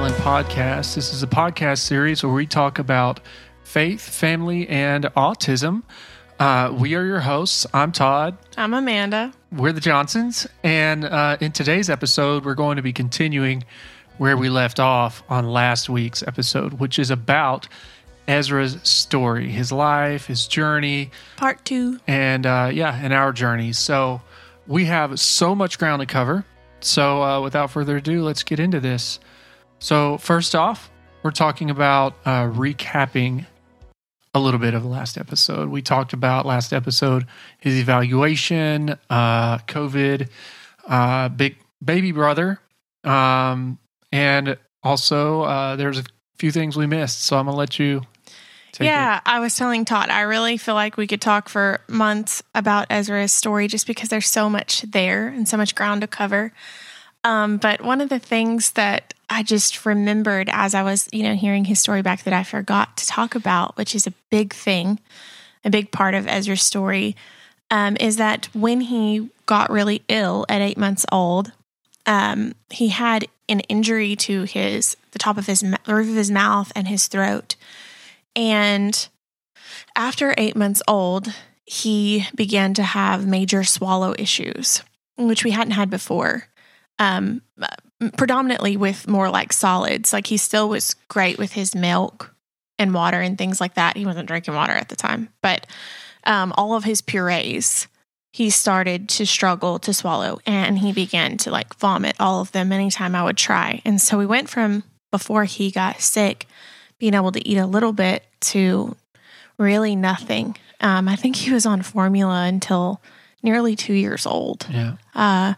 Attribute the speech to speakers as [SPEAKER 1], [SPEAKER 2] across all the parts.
[SPEAKER 1] to Not an Island podcast. This is a podcast series where we talk about faith, family, and autism. Uh, we are your hosts. I'm Todd.
[SPEAKER 2] I'm Amanda.
[SPEAKER 1] We're the Johnsons. And uh, in today's episode, we're going to be continuing where we left off on last week's episode, which is about Ezra's story, his life, his journey,
[SPEAKER 2] Part two.
[SPEAKER 1] and uh, yeah, and our journey. So we have so much ground to cover. So uh, without further ado, let's get into this. So first off, we're talking about uh, recapping a little bit of the last episode. We talked about last episode his evaluation, uh, COVID, uh, big baby brother, um, and also uh, there's a few things we missed. So I'm gonna let you.
[SPEAKER 2] Yeah, I was telling Todd, I really feel like we could talk for months about Ezra's story just because there's so much there and so much ground to cover. Um, but one of the things that I just remembered as I was, you know, hearing his story back that I forgot to talk about, which is a big thing, a big part of Ezra's story, um, is that when he got really ill at eight months old, um, he had an injury to his the top of his the roof of his mouth and his throat. And after eight months old, he began to have major swallow issues, which we hadn't had before. Um, predominantly with more like solids. Like he still was great with his milk and water and things like that. He wasn't drinking water at the time, but um, all of his purees, he started to struggle to swallow and he began to like vomit all of them anytime I would try. And so we went from before he got sick being able to eat a little bit to really nothing. Um, I think he was on formula until nearly two years old.
[SPEAKER 1] Yeah.
[SPEAKER 2] Uh,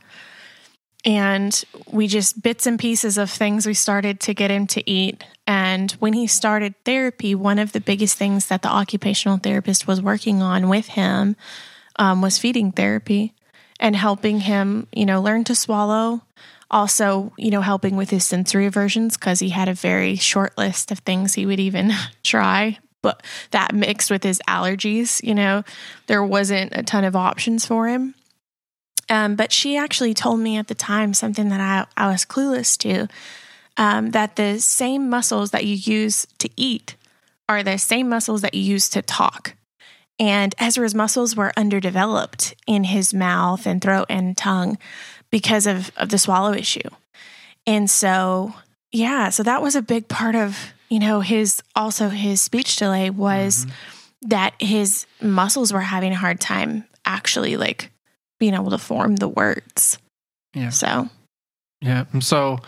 [SPEAKER 2] and we just bits and pieces of things we started to get him to eat. And when he started therapy, one of the biggest things that the occupational therapist was working on with him um, was feeding therapy and helping him, you know, learn to swallow. Also, you know, helping with his sensory aversions because he had a very short list of things he would even try. But that mixed with his allergies, you know, there wasn't a ton of options for him. Um, but she actually told me at the time something that I, I was clueless to um, that the same muscles that you use to eat are the same muscles that you use to talk. And Ezra's muscles were underdeveloped in his mouth and throat and tongue because of, of the swallow issue. And so, yeah, so that was a big part of, you know, his also his speech delay was
[SPEAKER 1] Mhm.
[SPEAKER 2] that his muscles were having a hard time actually like being able to form the words.
[SPEAKER 1] Yeah.
[SPEAKER 2] So,
[SPEAKER 1] Yeah. And so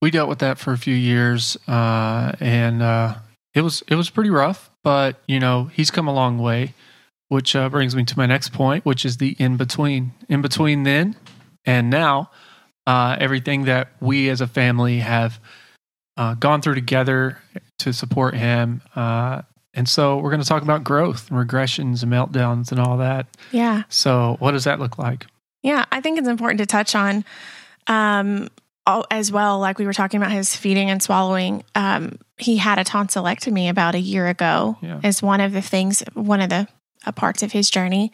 [SPEAKER 1] we dealt with that for a few years, uh, and uh, it was it was pretty rough. But you know, he's come a long way, which uh, brings me to my next point, which is the in between. In between then and now, uh, everything that we as a family have uh, gone through together to support him. And so we're going to talk about growth and regressions and meltdowns and all that.
[SPEAKER 2] yeah.
[SPEAKER 1] So, what does that look like?
[SPEAKER 2] Yeah, I think it's important to touch on um, all, as well. Like we were talking about his feeding and swallowing. Um, he had a tonsillectomy about a year ago.
[SPEAKER 1] Yeah.
[SPEAKER 2] Is one of the things, one of the uh, parts of his journey.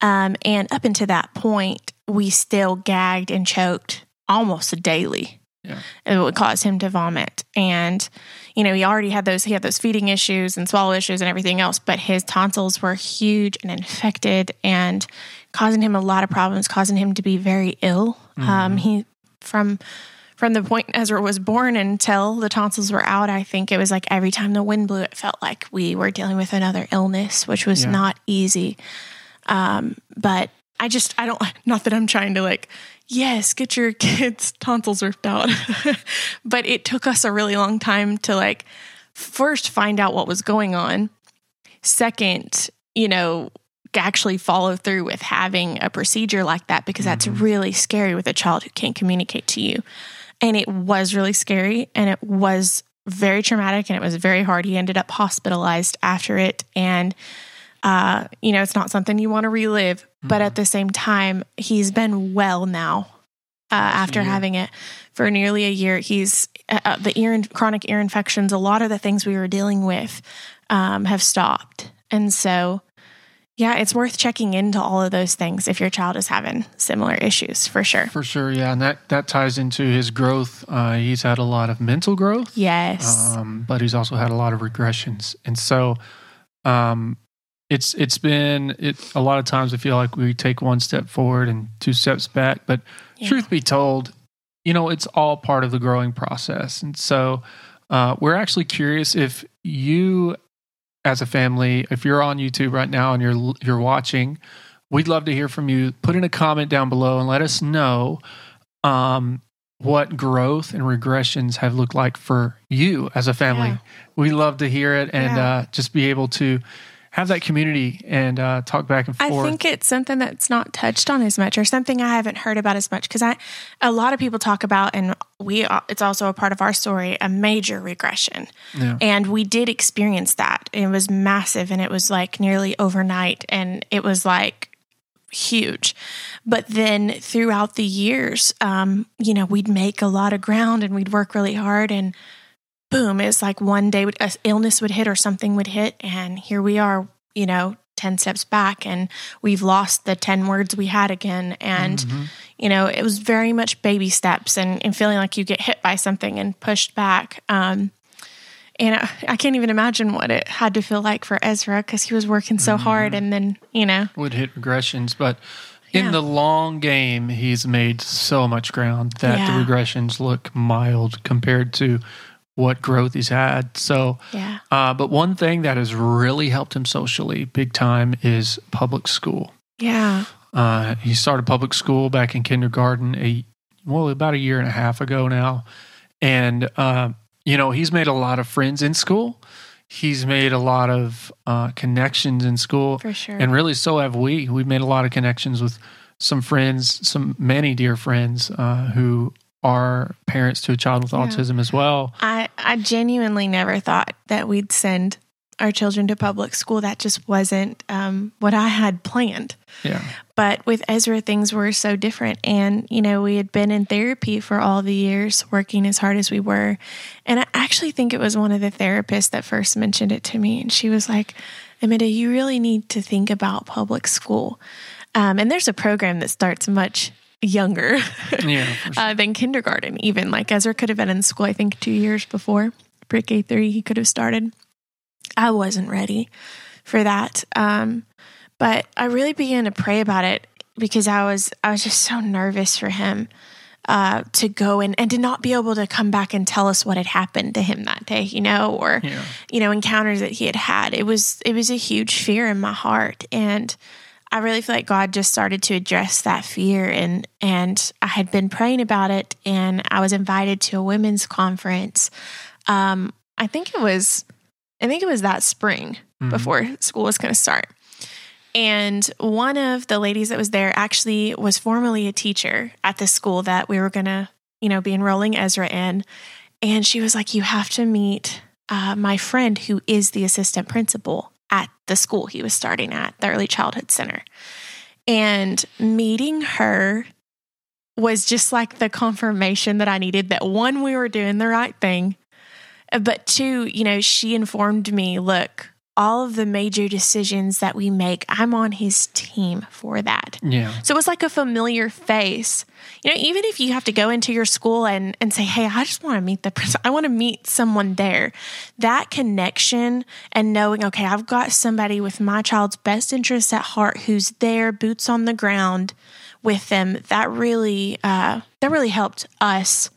[SPEAKER 2] Um, and up until that point, we still gagged and choked almost daily.
[SPEAKER 1] Yeah.
[SPEAKER 2] It would cause him to vomit. And, you know, he already had those, he had those feeding issues and swallow issues and everything else, but his tonsils were huge and infected and causing him a lot of problems, causing him to be very ill. Um, he, from, from the point Ezra was born until the tonsils were out, I think it was like every time the wind blew, it felt like we were dealing with another illness, which was
[SPEAKER 1] Yeah.
[SPEAKER 2] not easy. Um, but I just, I don't, not that I'm trying to like, yes, get your kids' tonsils ripped out. but it took us a really long time to like first find out what was going on. Second, you know, actually follow through with having a procedure like that because that's mm-hmm. really scary with a child who can't communicate to you. And it was really scary and it was very traumatic and it was very hard. He ended up hospitalized after it. And, uh, you know, it's not something you want to relive, but at the same time, he's been well now uh, after having it for nearly a year. He's uh, uh, the ear in, chronic ear infections. A lot of the things we were dealing with um, have stopped, and so yeah, it's worth checking into all of those things if your child is having similar issues for sure.
[SPEAKER 1] For sure, yeah, and that that ties into his growth. Uh, he's had a lot of mental growth,
[SPEAKER 2] Yes.
[SPEAKER 1] um, but he's also had a lot of regressions, and so um, it's it's been it. A lot of times, I feel like we take one step forward and two steps back, but
[SPEAKER 2] Yeah.
[SPEAKER 1] truth be told, you know, it's all part of the growing process. And so uh, we're actually curious if you, as a family, if you're on YouTube right now and you're you're watching, we'd love to hear from you. Put in a comment down below and let us know um, what growth and regressions have looked like for you as a family.
[SPEAKER 2] Yeah.
[SPEAKER 1] We love to hear it and
[SPEAKER 2] Yeah.
[SPEAKER 1] uh, just be able to have that community and uh, talk back and forth.
[SPEAKER 2] I think it's something that's not touched on as much, or something I haven't heard about as much. Because I, a lot of people talk about, and we, it's also a part of our story, a major regression,
[SPEAKER 1] Yeah.
[SPEAKER 2] and we did experience that. It was massive, and it was like nearly overnight, and it was like huge. But then throughout the years, um, you know, we'd make a lot of ground, and we'd work really hard, and boom, it's like one day would, a illness would hit or something would hit, and here we are, you know, 10 steps back, and we've lost the 10 words we had again. And,
[SPEAKER 1] Mhm.
[SPEAKER 2] you know, it was very much baby steps and, and feeling like you get hit by something and pushed back. Um, and I, I can't even imagine what it had to feel like for Ezra because he was working so hard, and then, you know,
[SPEAKER 1] would hit regressions, but in
[SPEAKER 2] Yeah.
[SPEAKER 1] the long game, he's made so much ground that
[SPEAKER 2] Yeah.
[SPEAKER 1] the regressions look mild compared to what growth he's had. So,
[SPEAKER 2] yeah.
[SPEAKER 1] uh, but one thing that has really helped him socially big time is public school.
[SPEAKER 2] Yeah.
[SPEAKER 1] Uh, he started public school back in kindergarten, a well, about a year and a half ago now, and uh, you know he's made a lot of friends in school. He's made a lot of uh, connections in school,
[SPEAKER 2] For sure.
[SPEAKER 1] and really so have we. We've made a lot of connections with some friends, some many dear friends uh, who are parents to a child with
[SPEAKER 2] Yeah.
[SPEAKER 1] autism as well.
[SPEAKER 2] I, I genuinely never thought that we'd send our children to public school. That just wasn't um, what I had planned.
[SPEAKER 1] Yeah,
[SPEAKER 2] But with Ezra, things were so different. And, you know, we had been in therapy for all the years, working as hard as we were. And I actually think it was one of the therapists that first mentioned it to me. And she was like, Amanda, you really need to think about public school. Um, and there's a program that starts much younger
[SPEAKER 1] yeah, sure.
[SPEAKER 2] uh, than kindergarten, even. Like Ezra could have been in school, I think, two years before pre K three. He could have started. I wasn't ready for that, um, but I really began to pray about it because I was I was just so nervous for him uh, to go and and to not be able to come back and tell us what had happened to him that day, you know, or
[SPEAKER 1] yeah.
[SPEAKER 2] you know encounters that he had had it was it was a huge fear in my heart and i really feel like god just started to address that fear and and i had been praying about it and i was invited to a women's conference um i think it was i think it was that spring
[SPEAKER 1] Mhm.
[SPEAKER 2] before school was going to start. And one of the ladies that was there actually was formerly a teacher at the school that we were going to you know be enrolling ezra in. And she was like you have to meet uh, my friend who is the assistant principal at the school he was starting at, the early childhood center. And meeting her was just like the confirmation that I needed that one, we were doing the right thing. But two, you know, she informed me look, all of the major decisions that we make, I'm on his team for that.
[SPEAKER 1] Yeah.
[SPEAKER 2] So it was like a familiar face. You know, even if you have to go into your school and, and say, hey, I just want to meet the person, I want to meet someone there. That connection and knowing, okay, I've got somebody with my child's best interests at heart who's there, boots on the ground with them, that really, uh, that really helped us.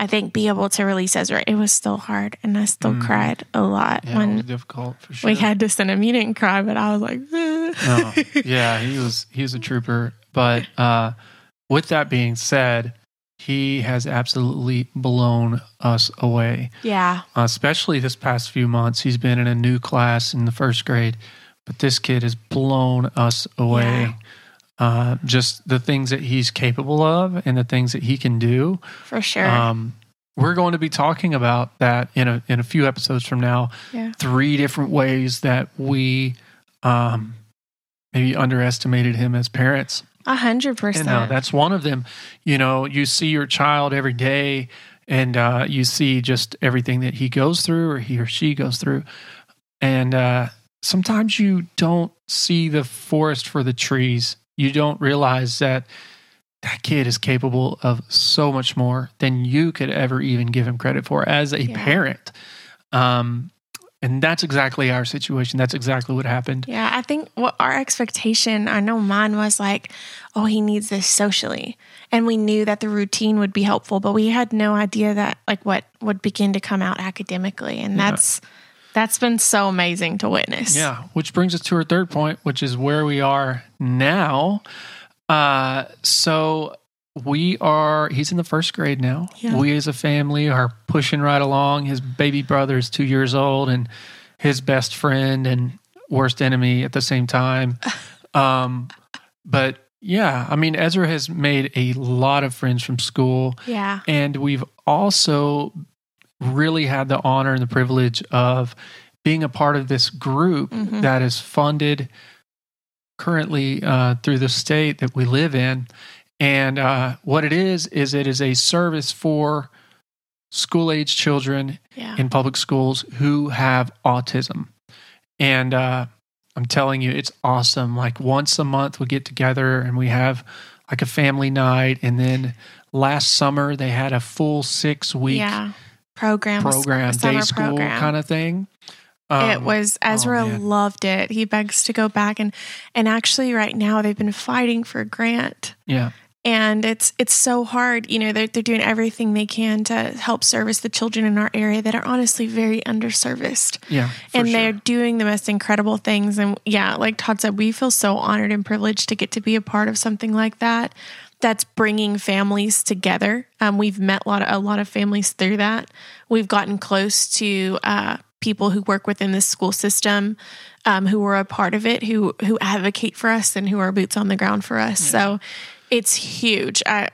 [SPEAKER 2] I think be able to release Ezra. It was still hard, and I still
[SPEAKER 1] Mhm.
[SPEAKER 2] cried a lot
[SPEAKER 1] Yeah, it
[SPEAKER 2] when
[SPEAKER 1] was difficult for sure.
[SPEAKER 2] we had to send him. You didn't cry, but I was like,
[SPEAKER 1] oh, yeah, he was he was a trooper. But uh, with that being said, he has absolutely blown us away.
[SPEAKER 2] yeah,
[SPEAKER 1] Uh, especially this past few months, he's been in a new class in the first grade, but this kid has blown us away.
[SPEAKER 2] Yeah.
[SPEAKER 1] Uh, just the things that he's capable of and the things that he can do.
[SPEAKER 2] for sure.
[SPEAKER 1] Um, we're going to be talking about that in a in a few episodes from now.
[SPEAKER 2] Yeah.
[SPEAKER 1] Three different ways that we um, maybe underestimated him as parents.
[SPEAKER 2] A hundred
[SPEAKER 1] And
[SPEAKER 2] percent.
[SPEAKER 1] uh, that's one of them. You know, you see your child every day, and uh, you see just everything that he goes through, or he or she goes through, and uh, sometimes you don't see the forest for the trees. You don't realize that that kid is capable of so much more than you could ever even give him credit for as a
[SPEAKER 2] Yeah.
[SPEAKER 1] parent. Um, and that's exactly our situation. That's exactly what happened.
[SPEAKER 2] Yeah, I think what our expectation, I know mine was like, oh, he needs this socially. And we knew that the routine would be helpful, but we had no idea that like what would begin to come out academically. And
[SPEAKER 1] Yeah.
[SPEAKER 2] that's that's been so amazing to witness.
[SPEAKER 1] Yeah, which brings us to our third point, which is where we are now. Uh, so we are, he's in the first grade now.
[SPEAKER 2] Yeah.
[SPEAKER 1] We as a family are pushing right along. His baby brother is two years old and his best friend and worst enemy at the same time. Um, but yeah, I mean, Ezra has made a lot of friends from school.
[SPEAKER 2] Yeah.
[SPEAKER 1] And we've also really had the honor and the privilege of being a part of this group
[SPEAKER 2] Mhm.
[SPEAKER 1] that is funded currently uh, through the state that we live in. And uh, what it is, is it is a service for school age children
[SPEAKER 2] Yeah.
[SPEAKER 1] in public schools who have autism. And uh, I'm telling you, it's awesome. Like once a month, we get together and we have like a family night. And then last summer, they had a full six week
[SPEAKER 2] yeah. Program.
[SPEAKER 1] program, day school
[SPEAKER 2] program.
[SPEAKER 1] kind of thing.
[SPEAKER 2] it
[SPEAKER 1] Um,
[SPEAKER 2] was Ezra
[SPEAKER 1] man.
[SPEAKER 2] loved it. He begs to go back and and actually right now they've been fighting for a grant.
[SPEAKER 1] yeah,
[SPEAKER 2] and it's it's so hard you know they're, they're doing everything they can to help service the children in our area that are honestly very underserviced
[SPEAKER 1] yeah.
[SPEAKER 2] and
[SPEAKER 1] sure.
[SPEAKER 2] they're doing the most incredible things and yeah like todd said we feel so honored and privileged to get to be a part of something like that that's bringing families together. Um, we've met a lot of a lot of families through that. We've gotten close to uh, people who work within the school system um, who are a part of it who who advocate for us and who are boots on the ground for us. So it's huge. I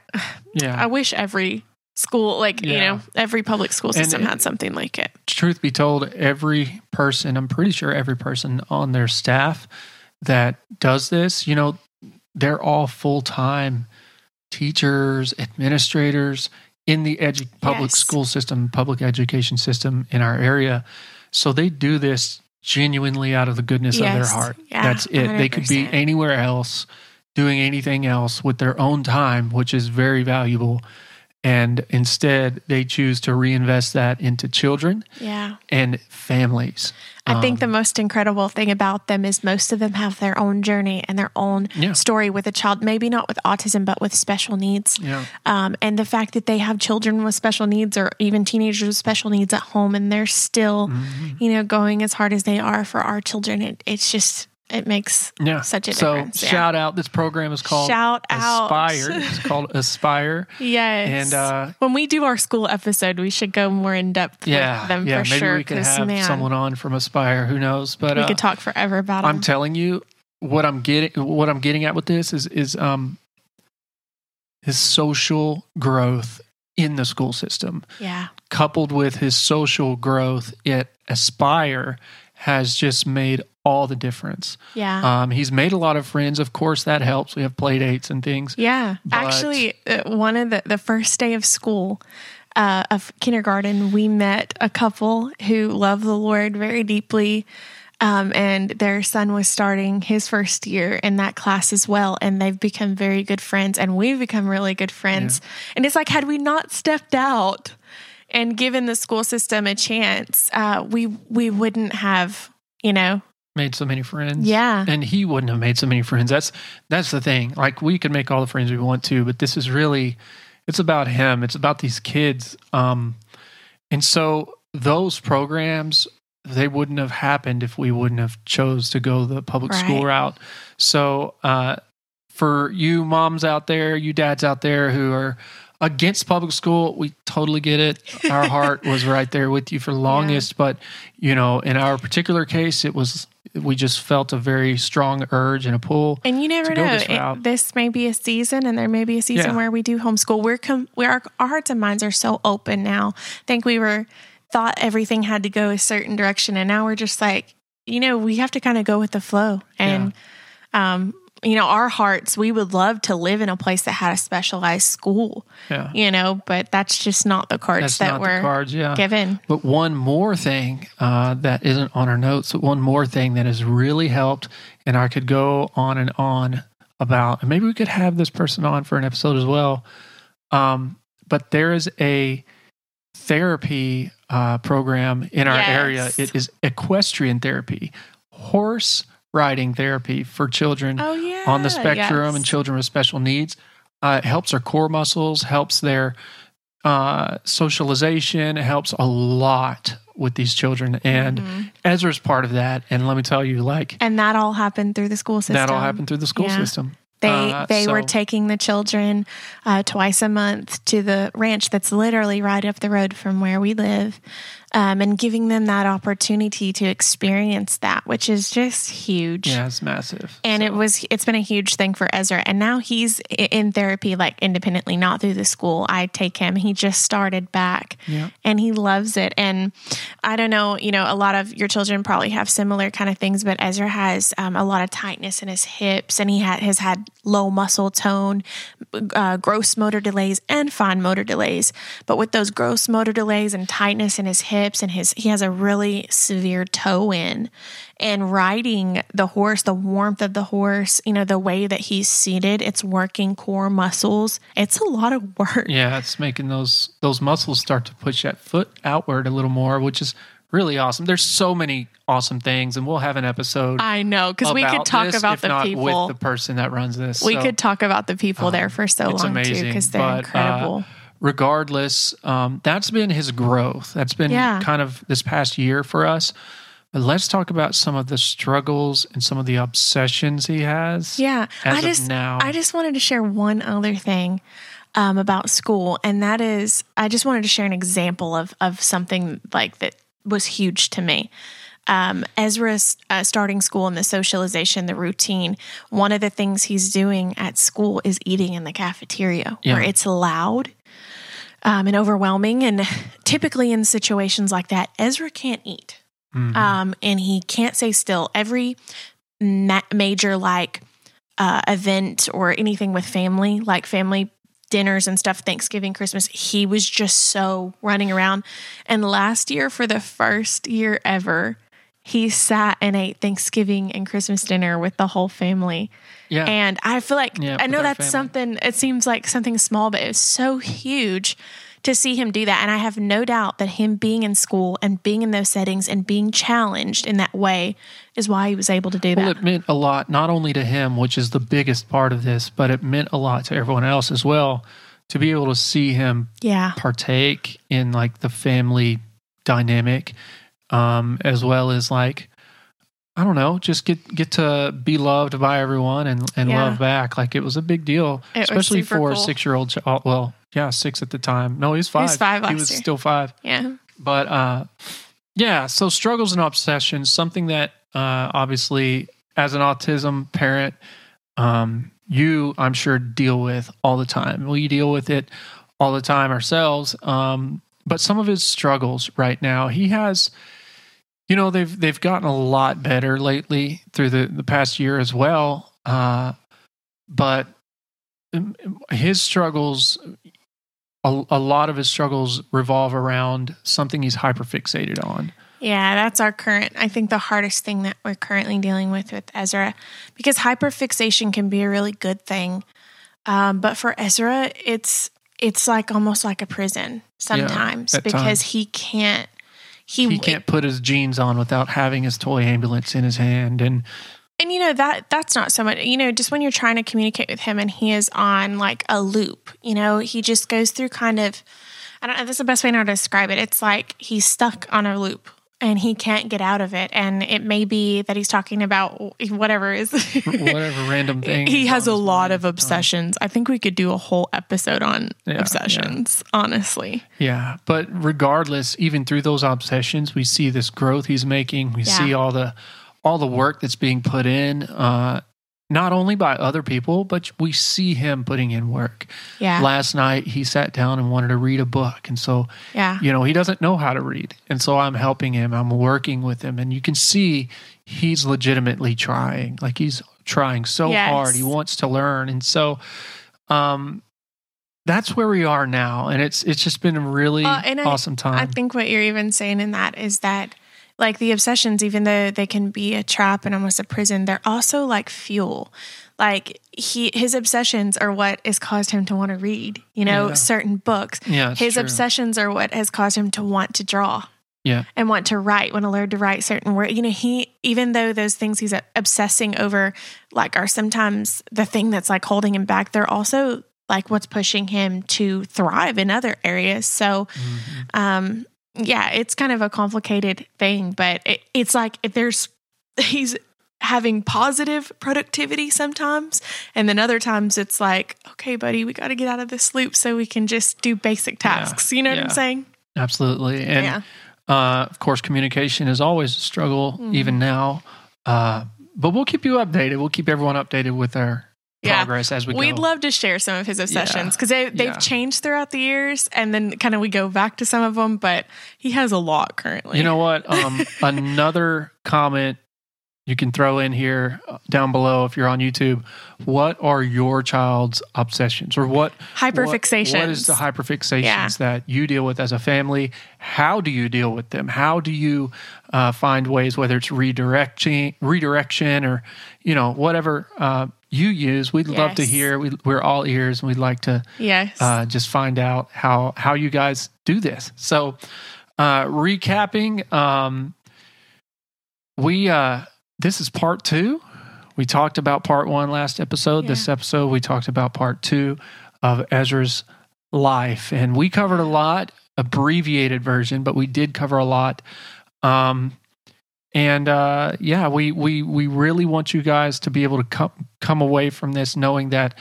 [SPEAKER 1] yeah.
[SPEAKER 2] i wish every school like you know every public school
[SPEAKER 1] And
[SPEAKER 2] system
[SPEAKER 1] it-
[SPEAKER 2] had something like it.
[SPEAKER 1] Truth be told, every person, I'm pretty sure every person on their staff that does this, you know, they're all full time teachers, administrators in the edu- public
[SPEAKER 2] Yes.
[SPEAKER 1] school system, public education system in our area. So they do this genuinely out of the goodness of their heart.
[SPEAKER 2] Yeah,
[SPEAKER 1] That's it. They could be anywhere else doing anything else with their own time, which is very valuable. And instead, they choose to reinvest that into children
[SPEAKER 2] yeah
[SPEAKER 1] and families.
[SPEAKER 2] I think the
[SPEAKER 1] Um,
[SPEAKER 2] most incredible thing about them is most of them have their own journey and their own
[SPEAKER 1] Yeah.
[SPEAKER 2] story with a child, maybe not with autism, but with special needs.
[SPEAKER 1] yeah,
[SPEAKER 2] Um, and the fact that they have children with special needs or even teenagers with special needs at home and they're still,
[SPEAKER 1] Mm-hmm.
[SPEAKER 2] you know, going as hard as they are for our children, it, it's just, it makes
[SPEAKER 1] yeah.
[SPEAKER 2] such a
[SPEAKER 1] so
[SPEAKER 2] difference. yeah.
[SPEAKER 1] shout out. This program is called
[SPEAKER 2] Shout out.
[SPEAKER 1] Aspire. it's called Aspire.
[SPEAKER 2] Yes.
[SPEAKER 1] And, uh,
[SPEAKER 2] when we do our school episode, we should go more in depth
[SPEAKER 1] Yeah,
[SPEAKER 2] with them
[SPEAKER 1] yeah.
[SPEAKER 2] for
[SPEAKER 1] Maybe
[SPEAKER 2] sure.
[SPEAKER 1] we could have
[SPEAKER 2] man,
[SPEAKER 1] someone on from Aspire. Who knows? But
[SPEAKER 2] we
[SPEAKER 1] uh,
[SPEAKER 2] could talk forever about
[SPEAKER 1] it.
[SPEAKER 2] I'm
[SPEAKER 1] telling you, what I'm getting, what I'm getting at with this is is um his social growth in the school system,
[SPEAKER 2] yeah.
[SPEAKER 1] coupled with his social growth at Aspire, has just made all the difference.
[SPEAKER 2] Yeah.
[SPEAKER 1] Um, he's made a lot of friends. Of course, that helps. We have play dates and things.
[SPEAKER 2] Yeah,
[SPEAKER 1] But-
[SPEAKER 2] actually, uh, one of the the first day of school uh, of kindergarten, we met a couple who love the Lord very deeply, um, and their son was starting his first year in that class as well, and they've become very good friends, and we've become really good friends. And it's like, had we not stepped out and given the school system a chance, uh, we we wouldn't have, you know,
[SPEAKER 1] Made so many friends.
[SPEAKER 2] Yeah.
[SPEAKER 1] and he wouldn't have made so many friends. That's that's the thing. Like we could make all the friends we want to, but this is really it's about him. It's about these kids. Um, and so those programs they wouldn't have happened if we wouldn't have chose to go the public school route. So uh, for you moms out there, you dads out there who are against public school, we totally get it. Our heart was right there with you for the longest, but you know, in our particular case, it was we just felt a very strong urge and a pull.
[SPEAKER 2] And you never know.
[SPEAKER 1] this
[SPEAKER 2] It- this may be a season, and there may be a season
[SPEAKER 1] Yeah.
[SPEAKER 2] where we do homeschool. We're com- we our, our hearts and minds are so open now. I think we were thought everything had to go a certain direction, and now we're just like, you know, we have to kind of go with the flow. And um, you know, our hearts, we would love to live in a place that had a specialized school,
[SPEAKER 1] Yeah.
[SPEAKER 2] you know, but that's just not the cards
[SPEAKER 1] That's
[SPEAKER 2] that were
[SPEAKER 1] cards, yeah.
[SPEAKER 2] given.
[SPEAKER 1] But one more thing uh, that isn't on our notes, but one more thing that has really helped, and I could go on and on about, and maybe we could have this person on for an episode as well. Um, but there is a therapy uh, program in our
[SPEAKER 2] Yes.
[SPEAKER 1] area. It is equestrian therapy, horse riding therapy for children
[SPEAKER 2] Oh, yeah.
[SPEAKER 1] on the spectrum
[SPEAKER 2] yes.
[SPEAKER 1] and children with special needs. Uh, it helps their core muscles, helps their uh, socialization, it helps a lot with these children. And
[SPEAKER 2] Mhm.
[SPEAKER 1] Ezra's part of that. And let me tell you, like,
[SPEAKER 2] And that all happened through the school system.
[SPEAKER 1] that all happened through the school
[SPEAKER 2] Yeah.
[SPEAKER 1] system.
[SPEAKER 2] They
[SPEAKER 1] Uh,
[SPEAKER 2] they were taking the children uh, twice a month to the ranch that's literally right up the road from where we live, um, and giving them that opportunity to experience that, which is just huge.
[SPEAKER 1] Yeah, it's massive.
[SPEAKER 2] And it was it's been a huge thing for Ezra, and now he's in therapy like independently, not through the school. I take him. He just started back,
[SPEAKER 1] Yeah.
[SPEAKER 2] and he loves it. And I don't know, you know, a lot of your children probably have similar kind of things, but Ezra has um, a lot of tightness in his hips, and he ha- has had low muscle tone, uh, gross motor delays, and fine motor delays. But with those gross motor delays and tightness in his hips, and his he has a really severe toe in, and riding the horse, the warmth of the horse, you know, the way that he's seated, it's working core muscles. It's a lot of work.
[SPEAKER 1] Yeah, it's making those those muscles start to push that foot outward a little more, which is really awesome. There's so many awesome things, and we'll have an episode.
[SPEAKER 2] I know because we could talk
[SPEAKER 1] this,
[SPEAKER 2] about
[SPEAKER 1] if
[SPEAKER 2] the
[SPEAKER 1] not
[SPEAKER 2] people.
[SPEAKER 1] with the person that runs this.
[SPEAKER 2] we
[SPEAKER 1] So,
[SPEAKER 2] could talk about the people there
[SPEAKER 1] um,
[SPEAKER 2] for so long too because they're
[SPEAKER 1] but, uh,
[SPEAKER 2] incredible.
[SPEAKER 1] Regardless, um, that's been his growth. That's been
[SPEAKER 2] Yeah.
[SPEAKER 1] kind of this past year for us. But let's talk about some of the struggles and some of the obsessions he has.
[SPEAKER 2] yeah,
[SPEAKER 1] as
[SPEAKER 2] I
[SPEAKER 1] of
[SPEAKER 2] just
[SPEAKER 1] now.
[SPEAKER 2] I just wanted to share one other thing um, about school, and that is I just wanted to share an example of of something like that was huge to me. Um, Ezra's uh, starting school and the socialization, the routine. One of the things he's doing at school is eating in the cafeteria, where it's loud um, and overwhelming. And typically in situations like that, Ezra can't eat.
[SPEAKER 1] Mhm.
[SPEAKER 2] um, and he can't stay still. Every ma- major like uh, event or anything with family, like family dinners and stuff, Thanksgiving, Christmas, he was just so running around. And last year, for the first year ever, he sat and ate Thanksgiving and Christmas dinner with the whole family.
[SPEAKER 1] yeah.
[SPEAKER 2] And I feel like
[SPEAKER 1] Yeah,
[SPEAKER 2] I know that's something, it seems like something small, but it was so huge to see him do that. And I have no doubt that him being in school and being in those settings and being challenged in that way is why he was able to do
[SPEAKER 1] Well,
[SPEAKER 2] that.
[SPEAKER 1] it meant a lot, not only to him, which is the biggest part of this, but it meant a lot to everyone else as well to be able to see him
[SPEAKER 2] yeah.
[SPEAKER 1] partake in like the family dynamic, um, as well as like, I don't know, just get get to be loved by everyone and, and
[SPEAKER 2] Yeah.
[SPEAKER 1] love back. Like it was a big deal,
[SPEAKER 2] It
[SPEAKER 1] especially for a six year old child. Well, yeah, six at the time. No, he was five.
[SPEAKER 2] was five
[SPEAKER 1] he was
[SPEAKER 2] year.
[SPEAKER 1] still five.
[SPEAKER 2] Yeah.
[SPEAKER 1] But uh, yeah, so struggles and obsessions, something that uh, obviously as an autism parent, um, you I'm sure deal with all the time. We deal with it all the time ourselves. Um, but some of his struggles right now, he has. You know they've they've gotten a lot better lately through the the past year as well. Uh, but um, his struggles a, a lot of his struggles revolve around something he's hyperfixated on.
[SPEAKER 2] Yeah, that's our current, I think the hardest thing that we're currently dealing with with Ezra because hyperfixation can be a really good thing. Um, but for Ezra, it's it's like almost like a prison sometimes
[SPEAKER 1] at
[SPEAKER 2] because
[SPEAKER 1] times.
[SPEAKER 2] he can't he,
[SPEAKER 1] He can't put his jeans on without having his toy ambulance in his hand, and
[SPEAKER 2] and you know that that's not so much you know just when you're trying to communicate with him and he is on like a loop you know he just goes through kind of i don't know that's the best way to describe it. It's like he's stuck on a loop and he can't get out of it and it may be that he's talking about whatever is
[SPEAKER 1] whatever random thing.
[SPEAKER 2] he has a lot of obsessions i think we could do a whole episode on
[SPEAKER 1] Yeah,
[SPEAKER 2] obsessions honestly
[SPEAKER 1] Yeah, but regardless, even through those obsessions, we see this growth he's making. We
[SPEAKER 2] Yeah.
[SPEAKER 1] see all the all the work that's being put in. Uh, not only by other people, but we see him putting in work.
[SPEAKER 2] Yeah.
[SPEAKER 1] Last night, he sat down and wanted to read a book. And so,
[SPEAKER 2] yeah.
[SPEAKER 1] you know, he doesn't know how to read. And so I'm helping him, I'm working with him. And you can see he's legitimately trying. Like he's trying so
[SPEAKER 2] Yes.
[SPEAKER 1] hard. He wants to learn. And so, um, that's where we are now, and it's it's just been a really
[SPEAKER 2] Uh, and I-
[SPEAKER 1] awesome time.
[SPEAKER 2] I think what you're even saying in that is that like the obsessions, even though they can be a trap and almost a prison, they're also like fuel. Like he his obsessions are what has caused him to want to read, you know,
[SPEAKER 1] Yeah.
[SPEAKER 2] certain books.
[SPEAKER 1] yeah,
[SPEAKER 2] his
[SPEAKER 1] true.
[SPEAKER 2] obsessions are what has caused him to want to draw.
[SPEAKER 1] Yeah.
[SPEAKER 2] And want to write, want to learn to write certain words. You know, he, even though those things he's obsessing over, like, are sometimes the thing that's like holding him back, they're also like what's pushing him to thrive in other areas. So,
[SPEAKER 1] Mhm.
[SPEAKER 2] um, yeah, it's kind of a complicated thing, but it, it's like if there's, he's having positive productivity sometimes. And then other times it's like, okay, buddy, we got to get out of this loop so we can just do basic
[SPEAKER 1] Yeah.
[SPEAKER 2] tasks. You know what I'm saying?
[SPEAKER 1] Absolutely. And
[SPEAKER 2] yeah.
[SPEAKER 1] uh, of course, communication is always a struggle,
[SPEAKER 2] Mhm.
[SPEAKER 1] even now. Uh, but we'll keep you updated. We'll keep everyone updated with our
[SPEAKER 2] Yeah.
[SPEAKER 1] as we go.
[SPEAKER 2] We'd love to share some of his obsessions because they, they've
[SPEAKER 1] Yeah.
[SPEAKER 2] changed throughout the years, and then kind of we go back to some of them. But he has a lot currently.
[SPEAKER 1] you know what? Um, another comment you can throw in here uh, down below if you're on YouTube. What are your child's obsessions, or what
[SPEAKER 2] hyperfixations.
[SPEAKER 1] What, what is the hyperfixations
[SPEAKER 2] Yeah.
[SPEAKER 1] that you deal with as a family? How do you deal with them? How do you uh, find ways, whether it's redirection, redirection, or you know whatever uh, you use? We'd love to hear. We, we're all ears, and we'd like to
[SPEAKER 2] yes.
[SPEAKER 1] uh, just find out how how you guys do this. So, uh, recapping, um, we uh, this is part two. We talked about part one last episode. This episode we talked about part two of Ezra's life, and we covered a lot, abbreviated version, but we did cover a lot. Um, and uh, yeah, we we we really want you guys to be able to come come away from this knowing that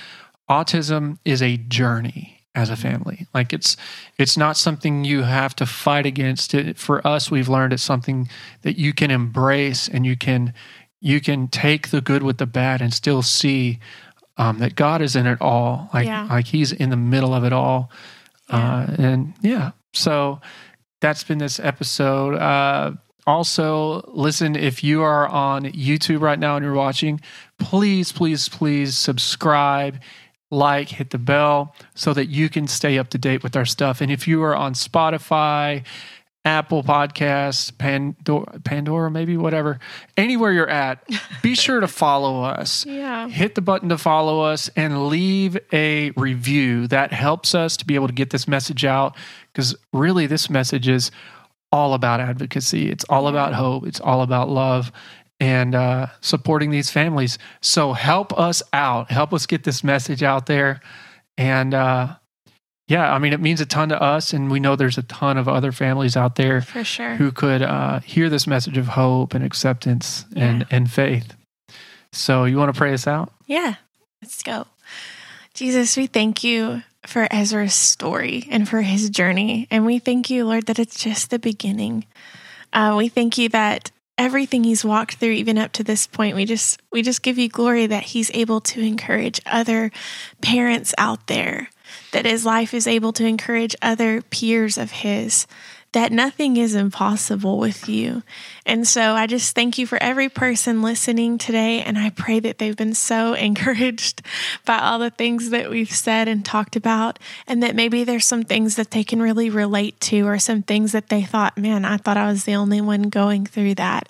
[SPEAKER 1] autism is a journey as a family. Like it's it's not something you have to fight against. It for us, we've learned it's something that you can embrace and you can you can take the good with the bad and still see um, that God is in it all. Like
[SPEAKER 2] Yeah.
[SPEAKER 1] like He's in the middle of it all. Uh, and yeah, so that's been this episode. Uh, also, listen, if you are on YouTube right now and you're watching, please, please, please subscribe, like, hit the bell so that you can stay up to date with our stuff. And if you are on Spotify, Apple Podcasts, Pandora, Pandora, maybe whatever, anywhere you're at, be sure to follow us
[SPEAKER 2] yeah.
[SPEAKER 1] hit the button to follow us and leave a review. That helps us to be able to get this message out because really, this message is all about advocacy. It's all about hope. It's all about love and uh, supporting these families. So help us out. Help us get this message out there. And uh, yeah, I mean, it means a ton to us. And we know there's a ton of other families out there
[SPEAKER 2] For sure.
[SPEAKER 1] who could uh, hear this message of hope and acceptance and, and faith. So, you want to pray us out?
[SPEAKER 2] Yeah, let's go. Jesus, we thank you for Ezra's story and for his journey. And we thank you, Lord, that it's just the beginning. Uh, we thank you that everything he's walked through, even up to this point, we just we just give you glory that he's able to encourage other parents out there, that his life is able to encourage other peers of his. That nothing is impossible with you. And so I just thank you for every person listening today. And I pray that they've been so encouraged by all the things that we've said and talked about. And that maybe there's some things that they can really relate to, or some things that they thought, man, I thought I was the only one going through that.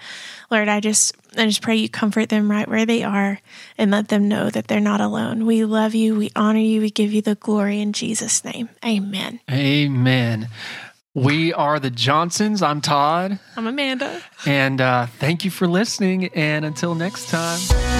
[SPEAKER 2] Lord, I just, I just pray you comfort them right where they are and let them know that they're not alone. We love you. We honor you. We give you the glory in Jesus' name. Amen.
[SPEAKER 1] Amen. We are the Johnsons. I'm Todd.
[SPEAKER 2] I'm Amanda.
[SPEAKER 1] And uh, thank you for listening. And until next time,